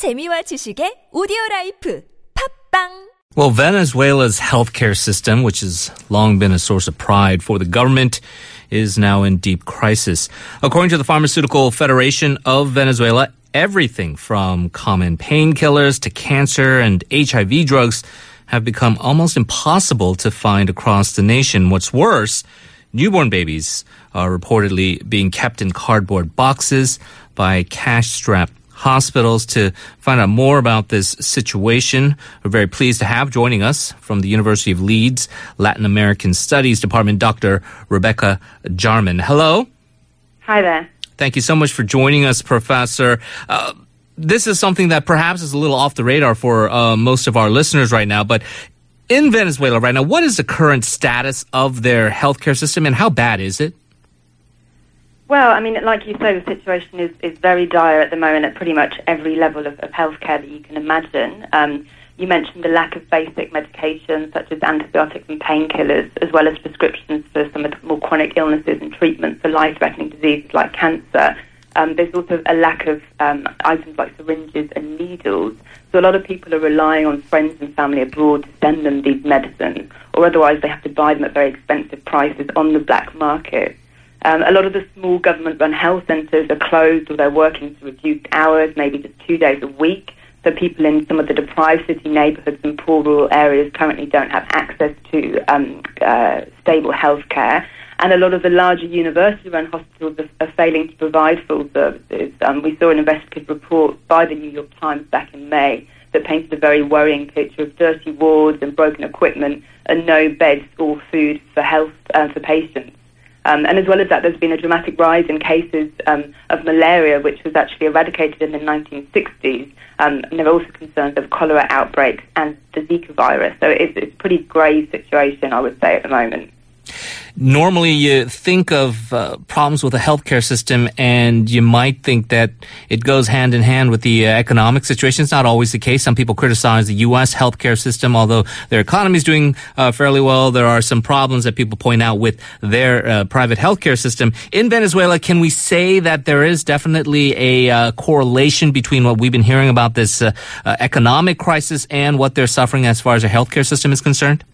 재미와 지식의 오디오 라이프 팝빵 Well, Venezuela's healthcare system, which has long been a source of pride for the government, is now in deep crisis. According to the Pharmaceutical Federation of Venezuela, everything from common painkillers to cancer and HIV drugs have become almost impossible to find across the nation. What's worse, newborn babies are reportedly being kept in cardboard boxes by cash-strapped hospitals to find out more about this situation. We're very pleased to have joining us from the University of Leeds Latin American Studies Department, Dr. Rebecca Jarman. Hello. Hi there. Thank you so much for joining us, Professor. Uh, this is something that perhaps is a little off the radar for uh, most of our listeners right now, but in Venezuela right now, what is the current status of their healthcare system and how bad is it? Well, I mean, like you say, the situation is, is very dire at the moment at pretty much every level of, of healthcare that you can imagine. Um, you mentioned the lack of basic medications such as antibiotics and painkillers, as well as prescriptions for some of the more chronic illnesses and treatment for life-threatening diseases like cancer. Um, there's also a lack of um, items like syringes and needles. So a lot of people are relying on friends and family abroad to send them these medicines, or otherwise they have to buy them at very expensive prices on the black market. Um, a lot of the small government-run health centres are closed or they're working to reduce hours, maybe just two days a week. So people in some of the deprived city neighbourhoods and poor rural areas currently don't have access to um, uh, stable health care. And a lot of the larger university-run hospitals are, are failing to provide full services. Um, we saw an investigative report by the New York Times back in May that painted a very worrying picture of dirty wards and broken equipment and no beds or food for health uh, for patients. Um, and as well as that, there's been a dramatic rise in cases um, of malaria, which was actually eradicated in the 1960s. Um, and there are also concerns of cholera outbreaks and the Zika virus. So it's, it's a pretty grave situation, I would say, at the moment normally you think of uh, problems with the healthcare system and you might think that it goes hand in hand with the uh, economic situation. It's not always the case. Some people criticize the U.S. healthcare system, although their economy is doing uh, fairly well. There are some problems that people point out with their uh, private healthcare system. In Venezuela, can we say that there is definitely a uh, correlation between what we've been hearing about this uh, economic crisis and what they're suffering as far as their healthcare system is concerned?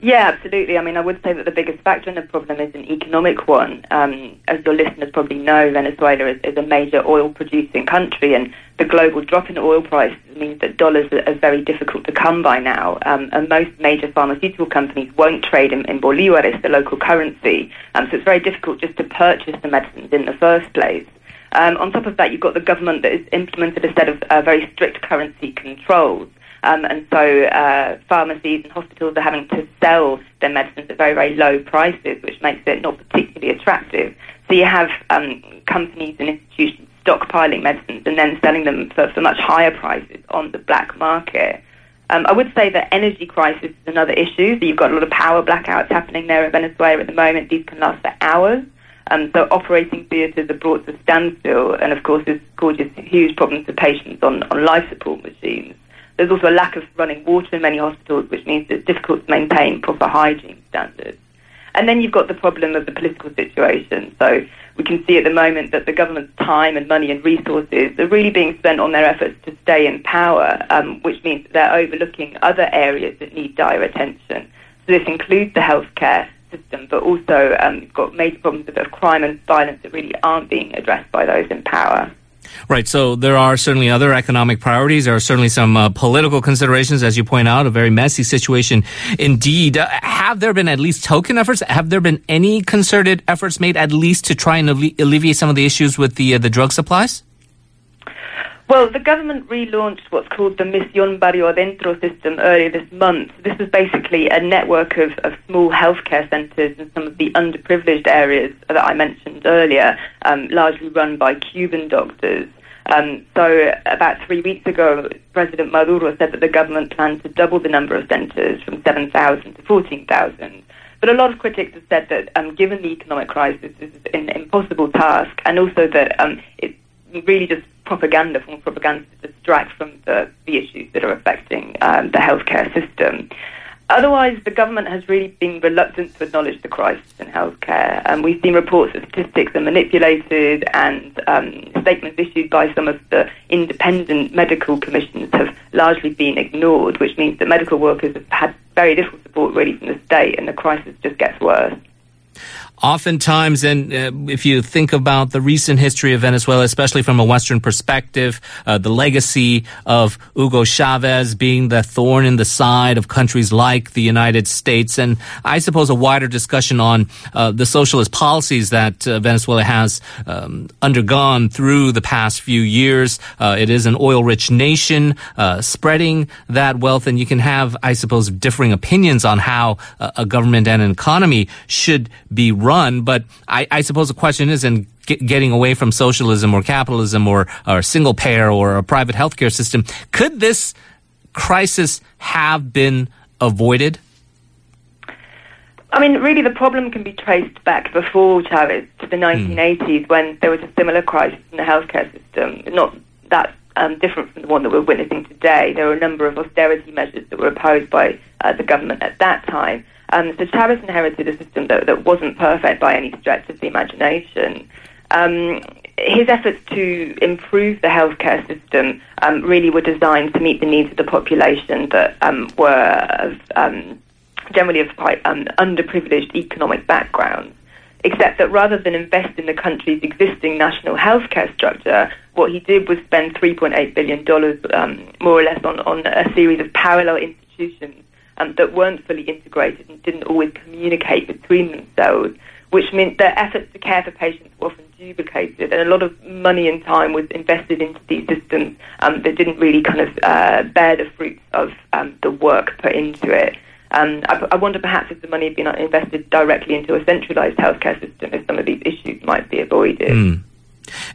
Yeah, absolutely. I mean, I would say that the biggest factor in the problem is an economic one. Um, as your listeners probably know, Venezuela is, is, a major oil producing country, and the global drop in oil prices means that dollars are, are very difficult to come by now. Um, and most major pharmaceutical companies won't trade in, in bolivares, the local currency. Um, so it's very difficult just to purchase the medicines in the first place. Um, on top of that, you've got the government that has implemented a set of uh, very strict currency controls. Um, and so uh, pharmacies and hospitals are having to sell their medicines at very, very low prices, which makes it not particularly attractive. So you have um, companies and institutions stockpiling medicines and then selling them for, for much higher prices on the black market. Um, I would say that energy crisis is another issue. So you've got a lot of power blackouts happening there in Venezuela at the moment. These can last for hours. Um, so operating theatres are brought to a standstill, and of course, this causes huge problems for patients on, on life support machines. There's also a lack of running water in many hospitals, which means it's difficult to maintain proper hygiene standards. And then you've got the problem of the political situation. So we can see at the moment that the government's time and money and resources are really being spent on their efforts to stay in power, um, which means they're overlooking other areas that need dire attention. So this includes the healthcare system, but also um, got major problems of crime and violence that really aren't being addressed by those in power. Right. So there are certainly other economic priorities. There are certainly some uh, political considerations, as you point out, a very messy situation indeed. Uh, have there been at least token efforts? Have there been any concerted efforts made at least to try and alle- alleviate some of the issues with the uh, the drug supplies? Well, the government relaunched what's called the Misión Barrio Adentro system earlier this month. This is basically a network of, of small healthcare centres in some of the underprivileged areas that I mentioned earlier, um, largely run by Cuban doctors. Um, so about three weeks ago, President Maduro said that the government planned to double the number of centres from 7,000 to 14,000. But a lot of critics have said that um, given the economic crisis, this is an impossible task, and also that um, it's really just propaganda, from propaganda to distract from the, the issues that are affecting um, the healthcare system. otherwise, the government has really been reluctant to acknowledge the crisis in healthcare. And we've seen reports that statistics are manipulated, and um, statements issued by some of the independent medical commissions have largely been ignored, which means that medical workers have had very little support really from the state, and the crisis just gets worse oftentimes, and uh, if you think about the recent history of Venezuela, especially from a Western perspective, uh, the legacy of Hugo Chavez being the thorn in the side of countries like the United States, and I suppose a wider discussion on uh, the socialist policies that uh, Venezuela has um, undergone through the past few years. Uh, it is an oil-rich nation, uh, spreading that wealth, and you can have, I suppose, differing opinions on how a government and an economy should be run run. But I, I suppose the question is in getting away from socialism or capitalism or, or single payer or a private healthcare system. Could this crisis have been avoided? I mean, really, the problem can be traced back before Chavez to the 1980s mm. when there was a similar crisis in the healthcare system. Not that um, different from the one that we're witnessing today. There were a number of austerity measures that were opposed by uh, the government at that time. Um, so Chavez inherited a system that, that wasn't perfect by any stretch of the imagination. Um, his efforts to improve the healthcare system um, really were designed to meet the needs of the population that um, were of, um, generally of quite um, underprivileged economic backgrounds. Except that rather than invest in the country's existing national healthcare structure, what he did was spend $3.8 billion, more or less, on, on a series of parallel institutions um, that weren't fully integrated and didn't always communicate between themselves, which meant their efforts to care for patients were often duplicated, and a lot of money and time was invested into these systems um, that didn't really kind of uh, bear the fruits of um, the work put into it. Um, I, I, wonder perhaps if the money had been invested directly into a centralised healthcare system, if some of these issues might be avoided. Mm.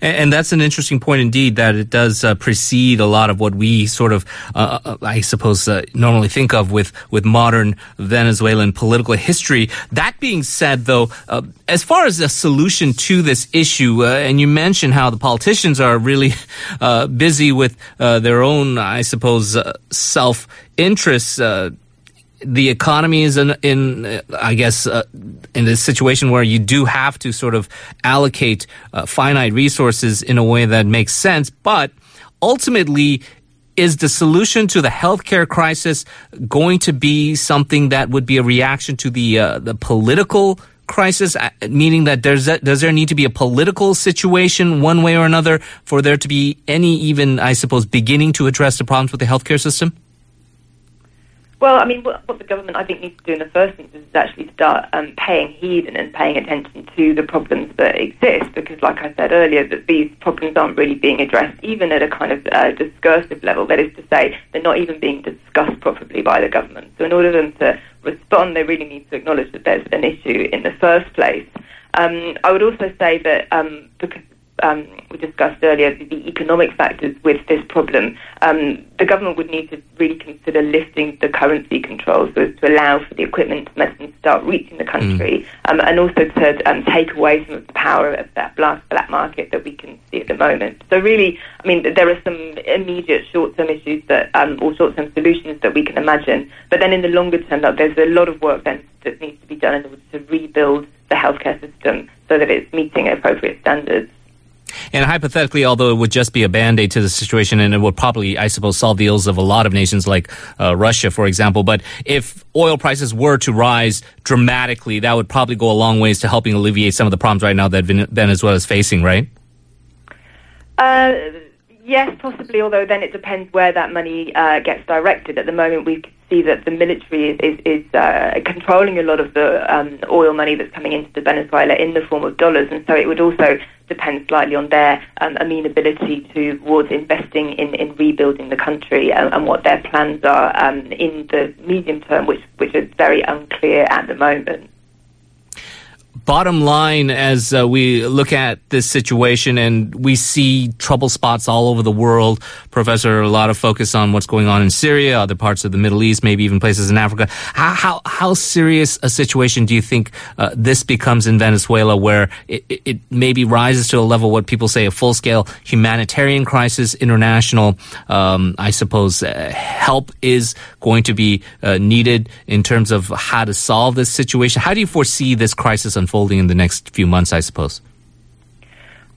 And, that's an interesting point indeed that it does uh, precede a lot of what we sort of, uh, uh, I suppose, uh, normally think of with, with modern Venezuelan political history. That being said, though, uh, as far as a solution to this issue, uh, and you mentioned how the politicians are really busy with their own, I suppose, self interests the economy is in, in I guess, uh, in this situation where you do have to sort of allocate uh, finite resources in a way that makes sense. But ultimately, is the solution to the healthcare crisis going to be something that would be a reaction to the uh, the political crisis, uh, meaning that there's a, does there need to be a political situation one way or another for there to be any even I suppose beginning to address the problems with the healthcare system? Well, I mean, what, what, the government I think needs to do in the first instance is actually start um, paying heed and, and, paying attention to the problems that exist, because, like I said earlier, that these problems aren't really being addressed even at a kind of uh, discursive level. That is to say, they're not even being discussed properly by the government. So, in order for them to respond, they really need to acknowledge that there's an issue in the first place. Um, I would also say that um, because um, we discussed earlier, the, economic factors with this problem, um, the government would need to really consider lifting the currency controls so as to allow for the equipment medicine to start reaching the country, mm. um, and also to um, take away some of the power of that black, black market that we can see at the moment. So really, I mean, there are some immediate short-term issues that, um, or short-term solutions that we can imagine, but then in the longer term, there's a lot of work then that needs to be done in order to rebuild the healthcare system so that it's meeting appropriate standards. And hypothetically, although it would just be a band aid to the situation and it would probably, I suppose, solve the ills of a lot of nations like uh, Russia, for example, but if oil prices were to rise dramatically, that would probably go a long ways to helping alleviate some of the problems right now that Venezuela is facing, right? Uh, yes, possibly, although then it depends where that money uh, gets directed. At the moment, we see that the military is, is, is uh, controlling a lot of the um, oil money that's coming into Venezuela in the form of dollars, and so it would also depend slightly on their um, amenability towards investing in, in rebuilding the country and, and what their plans are um, in the medium term, which, which is very unclear at the moment. Bottom line, as uh, we look at this situation and we see trouble spots all over the world, Professor, a lot of focus on what's going on in Syria, other parts of the Middle East, maybe even places in Africa. How how, how serious a situation do you think uh, this becomes in Venezuela, where it, it maybe rises to a level what people say a full scale humanitarian crisis, international, um, I suppose, uh, help is going to be uh, needed in terms of how to solve this situation. How do you foresee this crisis unfolding in the next few months? I suppose.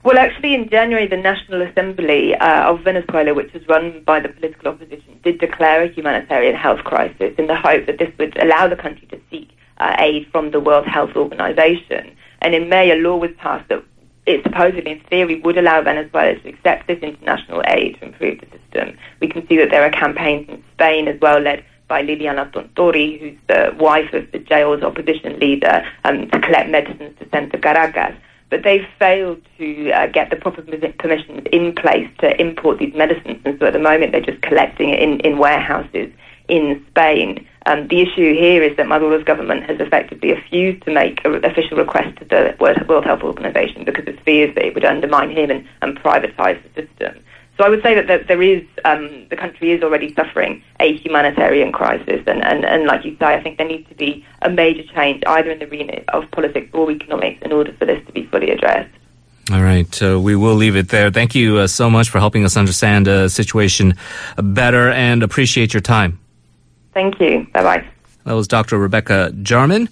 Well, actually, in January, the National Assembly uh, of Venezuela, which is run by the political opposition, did declare a humanitarian health crisis in the hope that this would allow the country to seek uh, aid from the World Health Organization. And in May, a law was passed that it supposedly, in theory, would allow Venezuela to accept this international aid to improve the system. We can see that there are campaigns in Spain as well, led by Liliana Tintori, who's the wife of the jail's opposition leader, um, to collect medicines to send to Caracas. But they've failed to uh, get the proper permissions in place to import these medicines, and so at the moment they're just collecting it in, in warehouses in Spain. Um, the issue here is that Maduro's government has effectively refused to make an official request to the World Health Organization because it fears that it would undermine him and, and privatize the system. So I would say that there is, um, the country is already suffering a humanitarian crisis, and, and, and like you say, I think there needs to be a major change either in the arena of politics or economics in order for this to be fully addressed. All right, uh, we will leave it there. Thank you uh, so much for helping us understand the situation better and appreciate your time. Thank you. Bye bye. That was Dr. Rebecca Jarman.